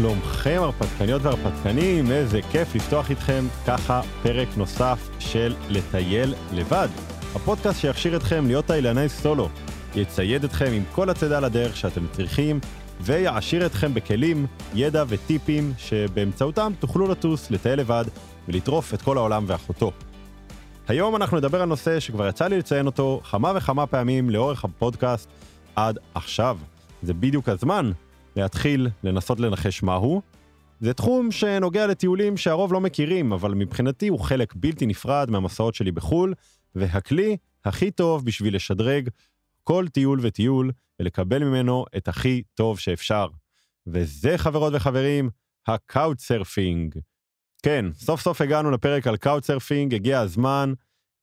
שלומכם הרפתקניות והרפתקנים? איזה כיף לפתוח איתכם ככה פרק נוסף של לטייל לבד. הפודקאסט שיכשיר אתכם להיות טיילני סולו, יצייד אתכם עם כל הצידה לדרך שאתם צריכים, ויעשיר אתכם בכלים, ידע וטיפים שבאמצעותם תוכלו לטוס, לטייל לבד ולטרוף את כל העולם ואחותו. היום אנחנו נדבר על נושא שכבר יצא לי לציין אותו כמה וכמה פעמים לאורך הפודקאסט עד עכשיו. זה בדיוק הזמן להתחיל לנסות לנחש מהו. זה תחום שנוגע לטיולים שהרוב לא מכירים, אבל מבחינתי הוא חלק בלתי נפרד מהמסעות שלי בחו"ל, והכלי הכי טוב בשביל לשדרג כל טיול וטיול ולקבל ממנו את הכי טוב שאפשר. וזה, חברות וחברים, ה Couchsurfing. כן, סוף סוף הגענו לפרק על Couchsurfing, הגיע הזמן.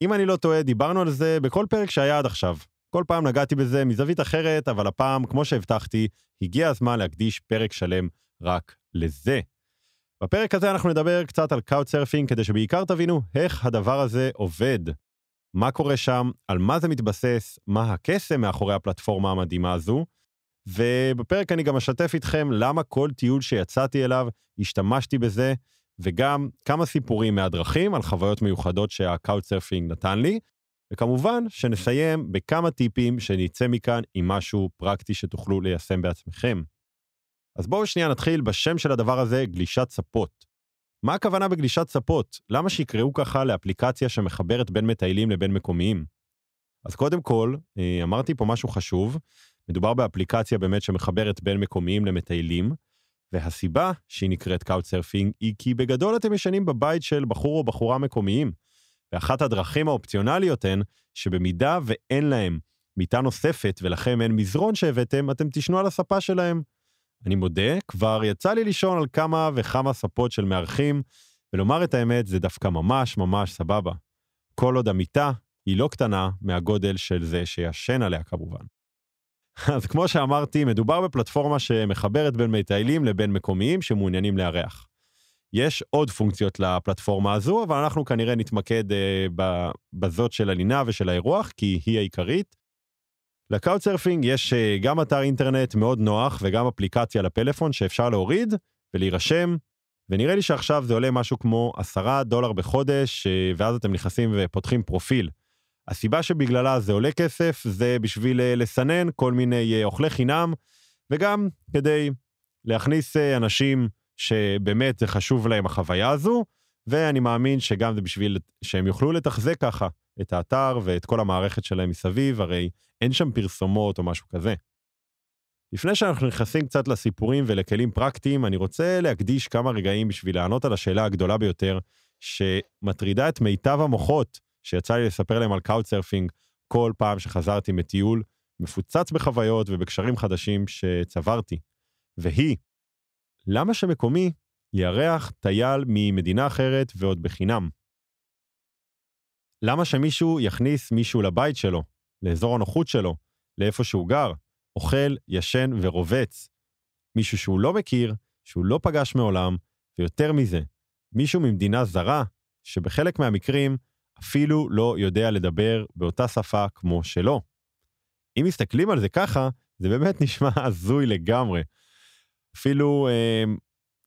אם אני לא טועה, דיברנו על זה בכל פרק שהיה עד עכשיו. כל פעם נגעתי בזה מזווית אחרת, אבל הפעם, כמו שהבטחתי, הגיע הזמן להקדיש פרק שלם רק לזה. בפרק הזה אנחנו נדבר קצת על Couchsurfing, כדי שבעיקר תבינו איך הדבר הזה עובד. מה קורה שם, על מה זה מתבסס, מה הקסם מאחורי הפלטפורמה המדהימה הזו, ובפרק אני גם אשתף איתכם למה כל טיול שיצאתי אליו, השתמשתי בזה, וגם כמה סיפורים מהדרכים על חוויות מיוחדות שה Couchsurfing נתן לי, וכמובן שנסיים בכמה טיפים שנצא מכאן עם משהו פרקטי שתוכלו ליישם בעצמכם. אז בואו שנייה נתחיל בשם של הדבר הזה, גלישת ספות. מה הכוונה בגלישת ספות? למה שיקראו ככה לאפליקציה שמחברת בין מטיילים לבין מקומיים? אז קודם כל, אה, אמרתי פה משהו חשוב, מדובר באפליקציה באמת שמחברת בין מקומיים למטיילים, והסיבה שהיא נקראת Couchsurfing היא כי בגדול אתם ישנים בבית של בחור או בחורה מקומיים. ואחת הדרכים האופציונליות הן שבמידה ואין להם מיטה נוספת ולכם אין מזרון שהבאתם, אתם תשנו על הספה שלהם. אני מודה, כבר יצא לי לישון על כמה וכמה ספות של מארחים, ולומר את האמת, זה דווקא ממש ממש סבבה. כל עוד המיטה היא לא קטנה מהגודל של זה שישן עליה כמובן. אז כמו שאמרתי, מדובר בפלטפורמה שמחברת בין מטיילים לבין מקומיים שמעוניינים לארח. יש עוד פונקציות לפלטפורמה הזו, אבל אנחנו כנראה נתמקד אה, בזאת של הלינה ושל האירוח, כי היא העיקרית. ל Couchsurfing יש אה, גם אתר אינטרנט מאוד נוח וגם אפליקציה לפלאפון שאפשר להוריד ולהירשם, ונראה לי שעכשיו זה עולה משהו כמו עשרה דולר בחודש, אה, ואז אתם נכנסים ופותחים פרופיל. הסיבה שבגללה זה עולה כסף זה בשביל אה, לסנן כל מיני אה, אוכלי חינם, וגם כדי להכניס אה, אנשים שבאמת זה חשוב להם החוויה הזו, ואני מאמין שגם זה בשביל שהם יוכלו לתחזק ככה את האתר ואת כל המערכת שלהם מסביב, הרי אין שם פרסומות או משהו כזה. לפני שאנחנו נכנסים קצת לסיפורים ולכלים פרקטיים, אני רוצה להקדיש כמה רגעים בשביל לענות על השאלה הגדולה ביותר, שמטרידה את מיטב המוחות שיצא לי לספר להם על Couchsurfing כל פעם שחזרתי מטיול, מפוצץ בחוויות ובקשרים חדשים שצברתי. והיא, למה שמקומי יארח טייל ממדינה אחרת ועוד בחינם? למה שמישהו יכניס מישהו לבית שלו, לאזור הנוחות שלו, לאיפה שהוא גר, אוכל, ישן ורובץ? מישהו שהוא לא מכיר, שהוא לא פגש מעולם, ויותר מזה, מישהו ממדינה זרה, שבחלק מהמקרים אפילו לא יודע לדבר באותה שפה כמו שלו. אם מסתכלים על זה ככה, זה באמת נשמע הזוי לגמרי. אפילו אה,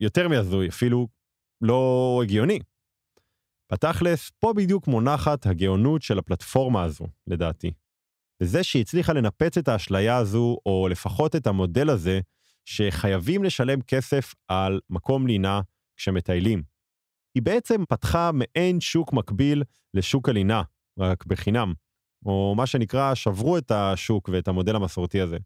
יותר מהזוי, אפילו לא הגיוני. בתכלס, פה בדיוק מונחת הגאונות של הפלטפורמה הזו, לדעתי. וזה שהיא הצליחה לנפץ את האשליה הזו, או לפחות את המודל הזה, שחייבים לשלם כסף על מקום לינה כשמטיילים. היא בעצם פתחה מעין שוק מקביל לשוק הלינה, רק בחינם. או מה שנקרא, שברו את השוק ואת המודל המסורתי הזה.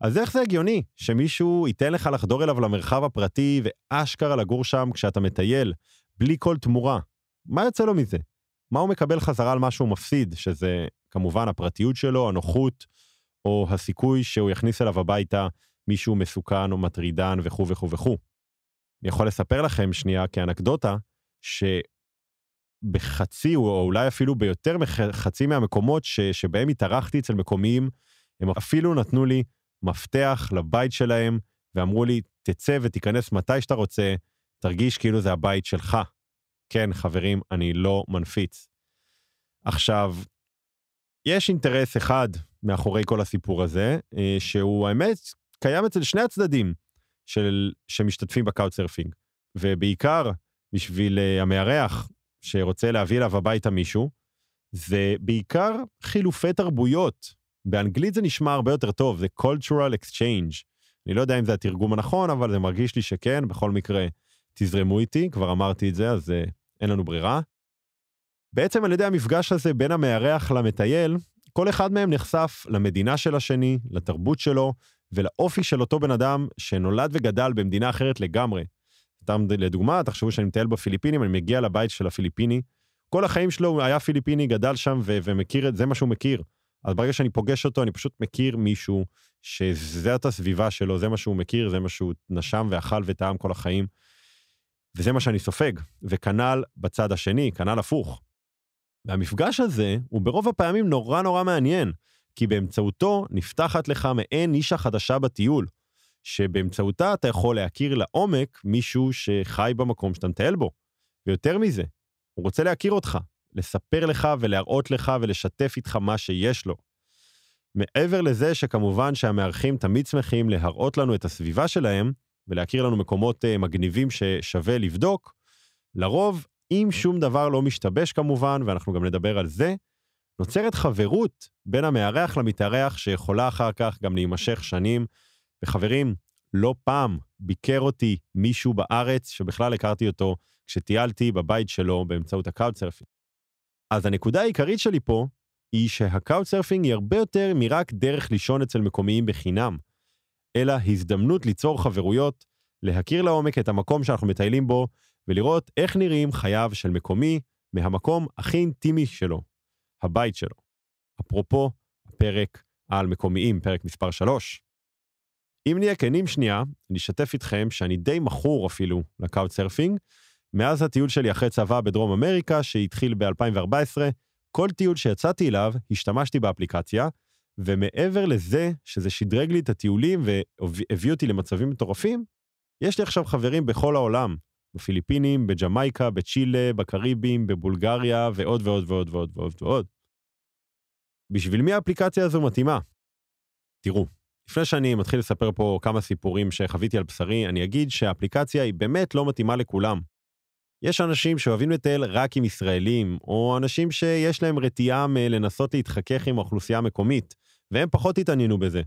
אז איך זה הגיוני שמישהו ייתן לך לחדור אליו למרחב הפרטי ואשכרה לגור שם כשאתה מטייל, בלי כל תמורה? מה יוצא לו מזה? מה הוא מקבל חזרה על מה שהוא מפסיד, שזה כמובן הפרטיות שלו, הנוחות, או הסיכוי שהוא יכניס אליו הביתה מישהו מסוכן או מטרידן וכו' וכו' וכו'. אני יכול לספר לכם שנייה כאנקדוטה, שבחצי או אולי אפילו ביותר מחצי מהמקומות ש, שבהם התארחתי אצל מקומיים, הם אפילו נתנו לי מפתח לבית שלהם ואמרו לי, תצא ותיכנס מתי שאתה רוצה, תרגיש כאילו זה הבית שלך. כן, חברים, אני לא מנפיץ. עכשיו, יש אינטרס אחד מאחורי כל הסיפור הזה, אה, שהוא האמת קיים אצל שני הצדדים. של, שמשתתפים ב Couchsurfing. ובעיקר בשביל אה, המארח שרוצה להביא אליו הביתה מישהו, זה בעיקר חילופי תרבויות. באנגלית זה נשמע הרבה יותר טוב, זה cultural exchange. אני לא יודע אם זה התרגום הנכון, אבל זה מרגיש לי שכן, בכל מקרה, תזרמו איתי, כבר אמרתי את זה, אז אה, אין לנו ברירה. בעצם על ידי המפגש הזה בין המארח למטייל, כל אחד מהם נחשף למדינה של השני, לתרבות שלו ולאופי של אותו בן אדם שנולד וגדל במדינה אחרת לגמרי. סתם לדוגמה, תחשבו שאני מטייל בפיליפינים, אני מגיע לבית של הפיליפיני, כל החיים שלו היה פיליפיני, גדל שם ו- ומכיר את זה, מה שהוא מכיר. אז ברגע שאני פוגש אותו, אני פשוט מכיר מישהו שזאת הסביבה שלו, זה מה שהוא מכיר, זה מה שהוא נשם ואכל וטעם כל החיים. וזה מה שאני סופג, וכנ"ל בצד השני, כנ"ל הפוך. והמפגש הזה הוא ברוב הפעמים נורא נורא מעניין, כי באמצעותו נפתחת לך מעין נישה חדשה בטיול, שבאמצעותה אתה יכול להכיר לעומק מישהו שחי במקום שאתה מטייל בו. ויותר מזה, הוא רוצה להכיר אותך, לספר לך ולהראות לך ולשתף איתך מה שיש לו. מעבר לזה שכמובן שהמארחים תמיד שמחים להראות לנו את הסביבה שלהם ולהכיר לנו מקומות אה, מגניבים ששווה לבדוק, לרוב, אם שום דבר לא משתבש כמובן, ואנחנו גם נדבר על זה, נוצרת חברות בין המארח למתארח שיכולה אחר כך גם להימשך שנים. וחברים, לא פעם ביקר אותי מישהו בארץ שבכלל הכרתי אותו כשטיילתי בבית שלו באמצעות ה Couchsurfing. אז הנקודה העיקרית שלי פה היא שה Couchsurfing היא הרבה יותר מרק דרך לישון אצל מקומיים בחינם, אלא הזדמנות ליצור חברויות, להכיר לעומק את המקום שאנחנו מטיילים בו, ולראות איך נראים חייו של מקומי מהמקום הכי אינטימי שלו, הבית שלו. אפרופו, הפרק על מקומיים, פרק מספר 3. אם נהיה כנים שנייה, אני אשתף איתכם שאני די מכור אפילו ל Couchsurfing, מאז הטיול שלי אחרי צבא בדרום אמריקה, שהתחיל ב-2014, כל טיול שיצאתי אליו, השתמשתי באפליקציה, ומעבר לזה שזה שדרג לי את הטיולים והביא אותי למצבים מטורפים, יש לי עכשיו חברים בכל העולם, בפיליפינים, בג'מייקה, בצ'ילה, בקריבים, בבולגריה, ועוד ועוד ועוד ועוד ועוד ועוד. בשביל מי האפליקציה הזו מתאימה? תראו, לפני שאני מתחיל לספר פה כמה סיפורים שחוויתי על בשרי, אני אגיד שהאפליקציה היא באמת לא מתאימה לכולם. יש אנשים שאוהבים לטייל רק עם ישראלים, או אנשים שיש להם רתיעה מלנסות להתחכך עם האוכלוסייה המקומית, והם פחות התעניינו בזה.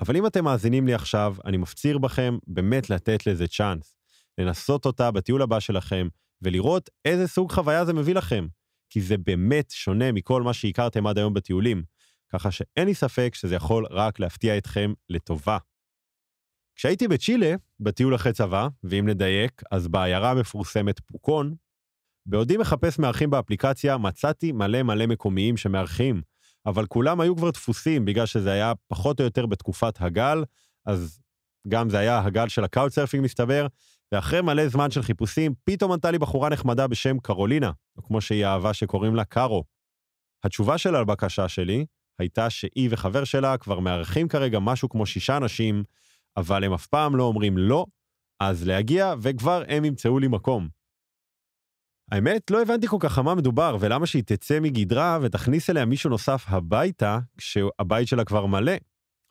אבל אם אתם מאזינים לי עכשיו, אני מפציר בכם באמת לתת לזה צ'אנס. לנסות אותה בטיול הבא שלכם, ולראות איזה סוג חוויה זה מביא לכם. כי זה באמת שונה מכל מה שהכרתם עד היום בטיולים, ככה שאין לי ספק שזה יכול רק להפתיע אתכם לטובה. כשהייתי בצ'ילה, בטיול אחרי צבא, ואם נדייק, אז בעיירה המפורסמת פוקון, בעודי מחפש מארחים באפליקציה, מצאתי מלא מלא מקומיים שמארחים, אבל כולם היו כבר תפוסים בגלל שזה היה פחות או יותר בתקופת הגל, אז גם זה היה הגל של ה Couchsurfing מסתבר, ואחרי מלא זמן של חיפושים, פתאום ענתה לי בחורה נחמדה בשם קרולינה, או כמו שהיא אהבה שקוראים לה קארו. התשובה שלה לבקשה שלי הייתה שהיא וחבר שלה כבר מארחים כרגע משהו כמו שישה אנשים, אבל הם אף פעם לא אומרים לא, אז להגיע וכבר הם ימצאו לי מקום. האמת, לא הבנתי כל כך על מה מדובר ולמה שהיא תצא מגדרה ותכניס אליה מישהו נוסף הביתה כשהבית שלה כבר מלא.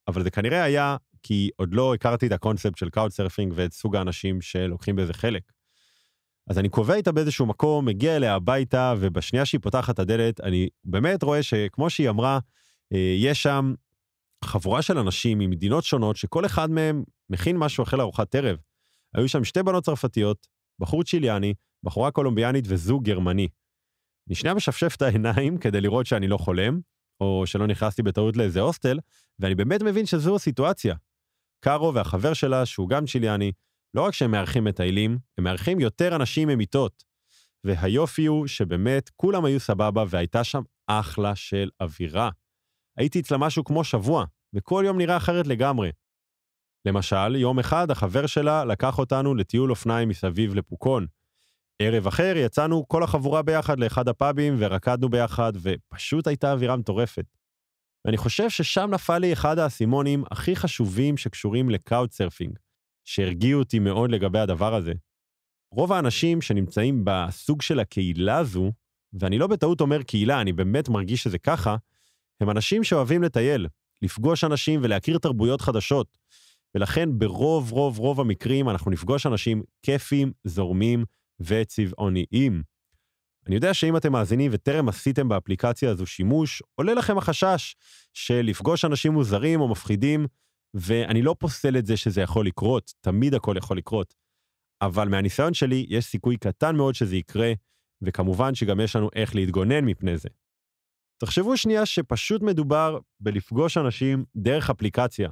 אבל זה כנראה היה כי עוד לא הכרתי את הקונספט של Couchsurfing ואת סוג האנשים שלוקחים בזה חלק. אז אני קובע איתה באיזשהו מקום, מגיע אליה הביתה, ובשנייה שהיא פותחת את הדלת, אני באמת רואה שכמו שהיא אמרה, אה, יש שם חבורה של אנשים ממדינות שונות, שכל אחד מהם מכין משהו אחר לארוחת ערב. היו שם שתי בנות צרפתיות, בחור צ'יליאני, בחורה קולומביאנית וזוג גרמני. אני שנייה משפשף את העיניים כדי לראות שאני לא חולם, או שלא נכנסתי בטעות לאיזה הוסטל, ואני באמת מבין שזו הסיטואציה. קארו והחבר שלה, שהוא גם צ'יליאני, לא רק שהם מארחים מטיילים, הם מארחים יותר אנשים ממיטות. והיופי הוא שבאמת כולם היו סבבה והייתה שם אחלה של אווירה. הייתי אצלה משהו כמו שבוע, וכל יום נראה אחרת לגמרי. למשל, יום אחד החבר שלה לקח אותנו לטיול אופניים מסביב לפוקון. ערב אחר יצאנו כל החבורה ביחד לאחד הפאבים ורקדנו ביחד, ופשוט הייתה אווירה מטורפת. ואני חושב ששם נפל לי אחד האסימונים הכי חשובים שקשורים ל Couchsurfing, שהרגיעו אותי מאוד לגבי הדבר הזה. רוב האנשים שנמצאים בסוג של הקהילה הזו, ואני לא בטעות אומר קהילה, אני באמת מרגיש שזה ככה, הם אנשים שאוהבים לטייל, לפגוש אנשים ולהכיר תרבויות חדשות. ולכן ברוב רוב רוב המקרים אנחנו נפגוש אנשים כיפים, זורמים וצבעוניים. אני יודע שאם אתם מאזינים וטרם עשיתם באפליקציה הזו שימוש, עולה לכם החשש של לפגוש אנשים מוזרים או מפחידים, ואני לא פוסל את זה שזה יכול לקרות, תמיד הכל יכול לקרות. אבל מהניסיון שלי, יש סיכוי קטן מאוד שזה יקרה, וכמובן שגם יש לנו איך להתגונן מפני זה. תחשבו שנייה שפשוט מדובר בלפגוש אנשים דרך אפליקציה.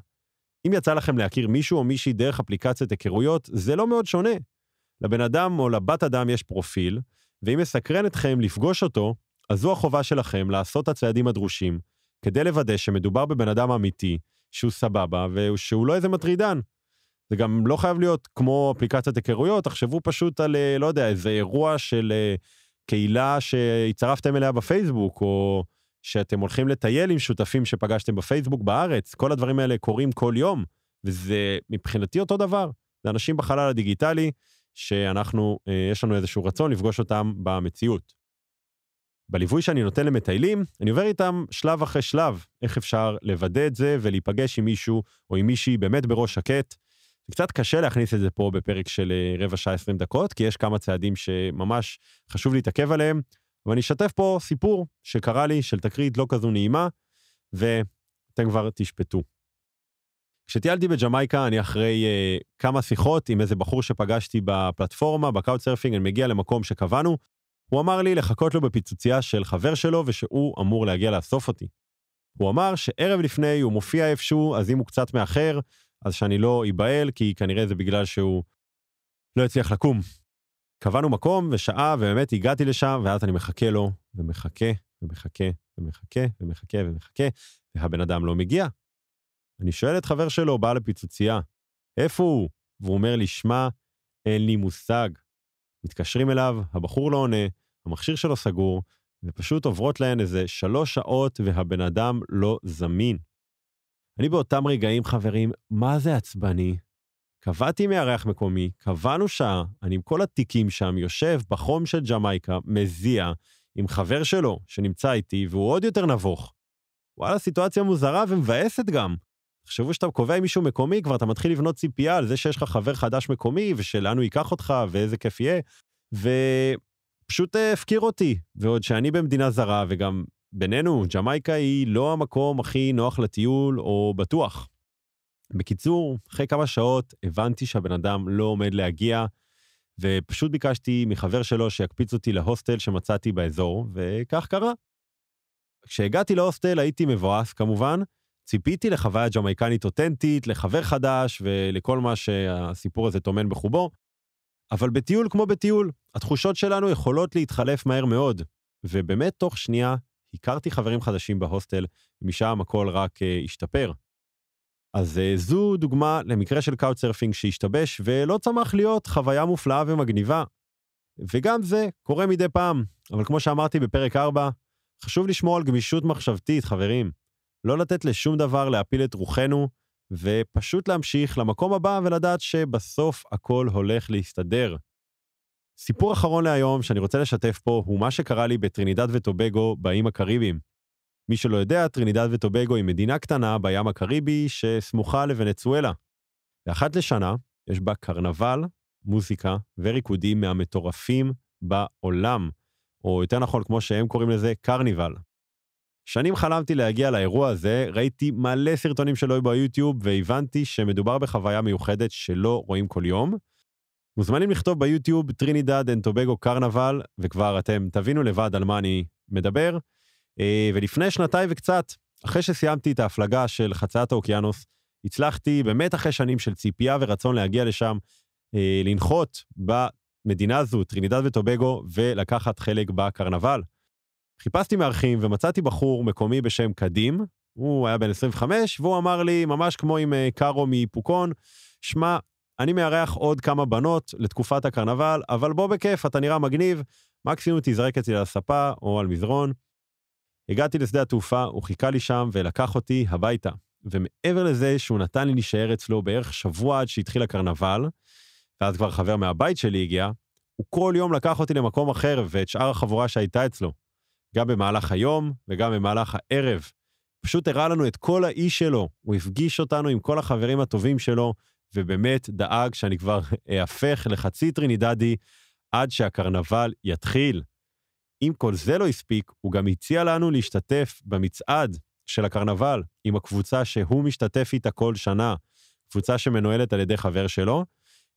אם יצא לכם להכיר מישהו או מישהי דרך אפליקציית היכרויות, זה לא מאוד שונה. לבן אדם או לבת אדם יש פרופיל, ואם מסקרן אתכם לפגוש אותו, אז זו החובה שלכם לעשות את הצעדים הדרושים, כדי לוודא שמדובר בבן אדם אמיתי, שהוא סבבה, ושהוא לא איזה מטרידן. זה גם לא חייב להיות כמו אפליקציית היכרויות, תחשבו פשוט על, אה, לא יודע, איזה אירוע של אה, קהילה שהצטרפתם אליה בפייסבוק, או שאתם הולכים לטייל עם שותפים שפגשתם בפייסבוק בארץ, כל הדברים האלה קורים כל יום, וזה מבחינתי אותו דבר. זה אנשים בחלל הדיגיטלי, שאנחנו, אה, יש לנו איזשהו רצון לפגוש אותם במציאות. בליווי שאני נותן למטיילים, אני עובר איתם שלב אחרי שלב, איך אפשר לוודא את זה ולהיפגש עם מישהו או עם מישהי באמת בראש שקט. זה קצת קשה להכניס את זה פה בפרק של אה, רבע שעה עשרים דקות, כי יש כמה צעדים שממש חשוב להתעכב עליהם, אבל אני אשתף פה סיפור שקרה לי, של תקרית לא כזו נעימה, ואתם כבר תשפטו. כשטיילתי בג'מייקה, אני אחרי אה, כמה שיחות עם איזה בחור שפגשתי בפלטפורמה, ב couchsurfing, אני מגיע למקום שקבענו, הוא אמר לי לחכות לו בפיצוצייה של חבר שלו ושהוא אמור להגיע לאסוף אותי. הוא אמר שערב לפני הוא מופיע איפשהו, אז אם הוא קצת מאחר, אז שאני לא איבהל, כי כנראה זה בגלל שהוא לא הצליח לקום. קבענו מקום ושעה, ובאמת הגעתי לשם, ואז אני מחכה לו, ומחכה, ומחכה, ומחכה, ומחכה, ומחכה, והבן אדם לא מגיע. אני שואל את חבר שלו, בעל הפיצוצייה, איפה הוא? והוא אומר לי, שמע, אין לי מושג. מתקשרים אליו, הבחור לא עונה, המכשיר שלו סגור, ופשוט עוברות להן איזה שלוש שעות והבן אדם לא זמין. אני באותם רגעים, חברים, מה זה עצבני? קבעתי מארח מקומי, קבענו שעה, אני עם כל התיקים שם, יושב בחום של ג'מייקה, מזיע, עם חבר שלו שנמצא איתי, והוא עוד יותר נבוך. וואלה, סיטואציה מוזרה ומבאסת גם. תחשבו שאתה קובע עם מישהו מקומי, כבר אתה מתחיל לבנות ציפייה על זה שיש לך חבר חדש מקומי, ושלאן הוא ייקח אותך, ואיזה כיף יהיה, ופשוט אה, הפקיר אותי. ועוד שאני במדינה זרה, וגם בינינו, ג'מייקה היא לא המקום הכי נוח לטיול או בטוח. בקיצור, אחרי כמה שעות הבנתי שהבן אדם לא עומד להגיע, ופשוט ביקשתי מחבר שלו שיקפיץ אותי להוסטל שמצאתי באזור, וכך קרה. כשהגעתי להוסטל הייתי מבואס כמובן, ציפיתי לחוויה ג'מייקנית אותנטית, לחבר חדש ולכל מה שהסיפור הזה טומן בחובו, אבל בטיול כמו בטיול, התחושות שלנו יכולות להתחלף מהר מאוד, ובאמת תוך שנייה הכרתי חברים חדשים בהוסטל, ומשם הכל רק אה, השתפר. אז אה, זו דוגמה למקרה של couchsurfing שהשתבש ולא צמח להיות חוויה מופלאה ומגניבה. וגם זה קורה מדי פעם, אבל כמו שאמרתי בפרק 4, חשוב לשמור על גמישות מחשבתית, חברים. לא לתת לשום דבר להפיל את רוחנו, ופשוט להמשיך למקום הבא ולדעת שבסוף הכל הולך להסתדר. סיפור אחרון להיום שאני רוצה לשתף פה הוא מה שקרה לי בטרינידד וטובגו באיים הקריביים. מי שלא יודע, טרינידד וטובגו היא מדינה קטנה בים הקריבי שסמוכה לוונצואלה. ואחת לשנה יש בה קרנבל, מוזיקה וריקודים מהמטורפים בעולם, או יותר נכון, כמו שהם קוראים לזה, carnival. שנים חלמתי להגיע לאירוע הזה, ראיתי מלא סרטונים שלו ביוטיוב, והבנתי שמדובר בחוויה מיוחדת שלא רואים כל יום. מוזמנים לכתוב ביוטיוב Trinidad and Tobago Carnival, וכבר אתם תבינו לבד על מה אני מדבר. אה, ולפני שנתיים וקצת, אחרי שסיימתי את ההפלגה של חציית האוקיינוס, הצלחתי באמת אחרי שנים של ציפייה ורצון להגיע לשם, אה, לנחות במדינה הזו, טרינידד וטובגו, ולקחת חלק בקרנבל. חיפשתי מארחים ומצאתי בחור מקומי בשם קדים, הוא היה בן 25, והוא אמר לי, ממש כמו עם אה, קארו מפוקון, שמע, אני מארח עוד כמה בנות לתקופת הקרנבל, אבל בוא בכיף, אתה נראה מגניב, מקסימום תזרק אצלי על הספה או על מזרון. הגעתי לשדה התעופה, הוא חיכה לי שם ולקח אותי הביתה. ומעבר לזה שהוא נתן לי להישאר אצלו בערך שבוע עד שהתחיל הקרנבל, ואז כבר חבר מהבית שלי הגיע, הוא כל יום לקח אותי למקום אחר ואת שאר החבורה שהייתה אצלו. גם במהלך היום וגם במהלך הערב. פשוט הראה לנו את כל האיש שלו, הוא הפגיש אותנו עם כל החברים הטובים שלו, ובאמת דאג שאני כבר אהפך לחצי טרינידדי עד שהקרנבל יתחיל. אם כל זה לא הספיק, הוא גם הציע לנו להשתתף במצעד של הקרנבל עם הקבוצה שהוא משתתף איתה כל שנה, קבוצה שמנוהלת על ידי חבר שלו,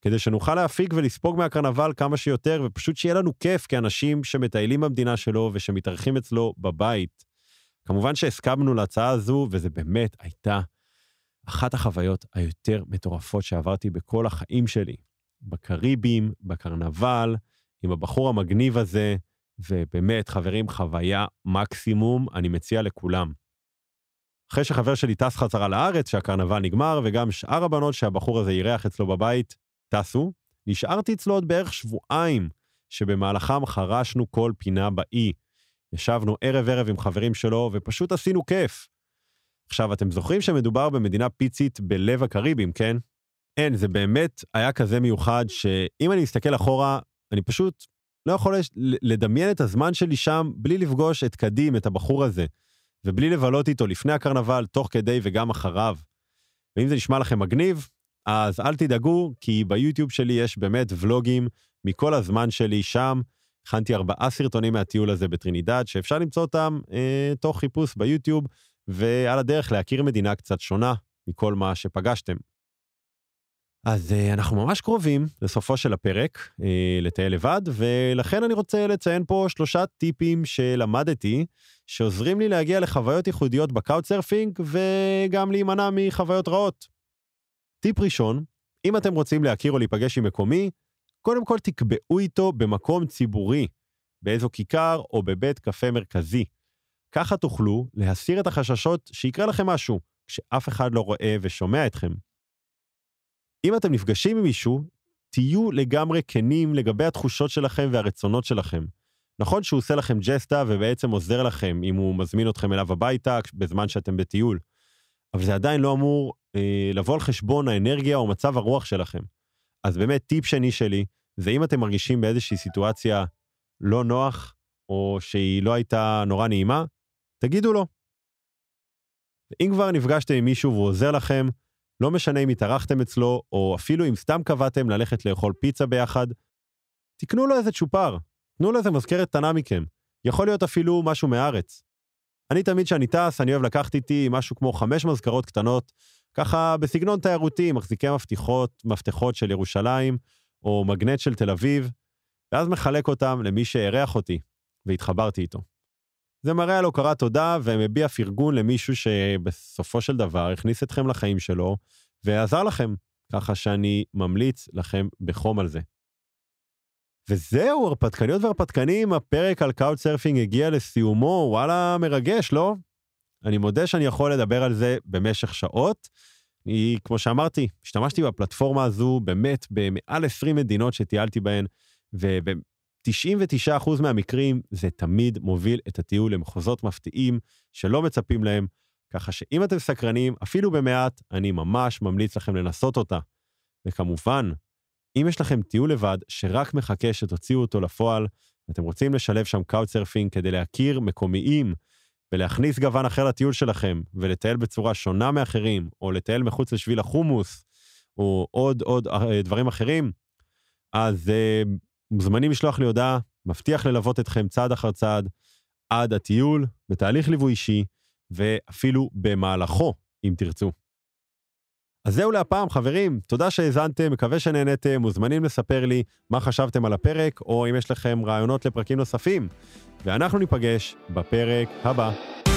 כדי שנוכל להפיק ולספוג מהקרנבל כמה שיותר, ופשוט שיהיה לנו כיף כאנשים שמטיילים במדינה שלו ושמתארחים אצלו בבית. כמובן שהסכמנו להצעה הזו, וזה באמת הייתה אחת החוויות היותר מטורפות שעברתי בכל החיים שלי. בקריבים, בקרנבל, עם הבחור המגניב הזה, ובאמת, חברים, חוויה מקסימום, אני מציע לכולם. אחרי שחבר שלי טס חזרה לארץ, שהקרנבל נגמר, וגם שאר הבנות שהבחור הזה אירח אצלו בבית טסו, נשארתי אצלו עוד בערך שבועיים, שבמהלכם חרשנו כל פינה באי. ישבנו ערב-ערב עם חברים שלו, ופשוט עשינו כיף. עכשיו, אתם זוכרים שמדובר במדינה פיצית בלב הקריבים, כן? אין, זה באמת היה כזה מיוחד, שאם אני מסתכל אחורה, אני פשוט לא יכול לדמיין את הזמן שלי שם בלי לפגוש את קדים, את הבחור הזה, ובלי לבלות איתו לפני הקרנבל, תוך כדי וגם אחריו. ואם זה נשמע לכם מגניב, אז אל תדאגו, כי ביוטיוב שלי יש באמת ולוגים מכל הזמן שלי שם. הכנתי ארבעה סרטונים מהטיול הזה בטרינידד, שאפשר למצוא אותם אה, תוך חיפוש ביוטיוב, ועל הדרך להכיר מדינה קצת שונה מכל מה שפגשתם. אז אה, אנחנו ממש קרובים לסופו של הפרק, אה, לטייל לבד, ולכן אני רוצה לציין פה שלושה טיפים שלמדתי, שעוזרים לי להגיע לחוויות ייחודיות ב couchsurfing, וגם להימנע מחוויות רעות. טיפ ראשון, אם אתם רוצים להכיר או להיפגש עם מקומי, קודם כל תקבעו איתו במקום ציבורי, באיזו כיכר או בבית קפה מרכזי. ככה תוכלו להסיר את החששות שיקרה לכם משהו, כשאף אחד לא רואה ושומע אתכם. אם אתם נפגשים עם מישהו, תהיו לגמרי כנים לגבי התחושות שלכם והרצונות שלכם. נכון שהוא עושה לכם ג'סטה ובעצם עוזר לכם אם הוא מזמין אתכם אליו הביתה בזמן שאתם בטיול, אבל זה עדיין לא אמור אה, לבוא על חשבון האנרגיה או מצב הרוח שלכם. אז באמת, טיפ שני שלי, זה אם אתם מרגישים באיזושהי סיטואציה לא נוח, או שהיא לא הייתה נורא נעימה, תגידו לו. אם כבר נפגשתם עם מישהו והוא עוזר לכם, לא משנה אם התארחתם אצלו, או אפילו אם סתם קבעתם ללכת לאכול פיצה ביחד, תקנו לו איזה צ'ופר, תנו לו איזה מזכרת קטנה מכם. יכול להיות אפילו משהו מהארץ. אני תמיד כשאני טס, אני אוהב לקחת איתי משהו כמו חמש מזכרות קטנות, ככה בסגנון תיירותי, מחזיקי מפתחות, מפתחות של ירושלים, או מגנט של תל אביב, ואז מחלק אותם למי שאירח אותי, והתחברתי איתו. זה מראה על הוקרת תודה ומביע פרגון למישהו שבסופו של דבר הכניס אתכם לחיים שלו ועזר לכם, ככה שאני ממליץ לכם בחום על זה. וזהו, הרפתקניות והרפתקנים, הפרק על couchsurfing הגיע לסיומו, וואלה, מרגש, לא? אני מודה שאני יכול לדבר על זה במשך שעות. היא, כמו שאמרתי, השתמשתי בפלטפורמה הזו באמת במעל 20 מדינות שטיילתי בהן, 99% מהמקרים זה תמיד מוביל את הטיול למחוזות מפתיעים שלא מצפים להם, ככה שאם אתם סקרנים, אפילו במעט, אני ממש ממליץ לכם לנסות אותה. וכמובן, אם יש לכם טיול לבד שרק מחכה שתוציאו אותו לפועל, ואתם רוצים לשלב שם couchsurfing כדי להכיר מקומיים ולהכניס גוון אחר לטיול שלכם, ולטייל בצורה שונה מאחרים, או לטייל מחוץ לשביל החומוס, או עוד עוד אה, דברים אחרים, אז אה, מוזמנים לשלוח לי הודעה, מבטיח ללוות אתכם צעד אחר צעד עד הטיול, בתהליך ליווי אישי, ואפילו במהלכו, אם תרצו. אז זהו להפעם, חברים. תודה שהאזנתם, מקווה שנהנתם. מוזמנים לספר לי מה חשבתם על הפרק, או אם יש לכם רעיונות לפרקים נוספים. ואנחנו ניפגש בפרק הבא.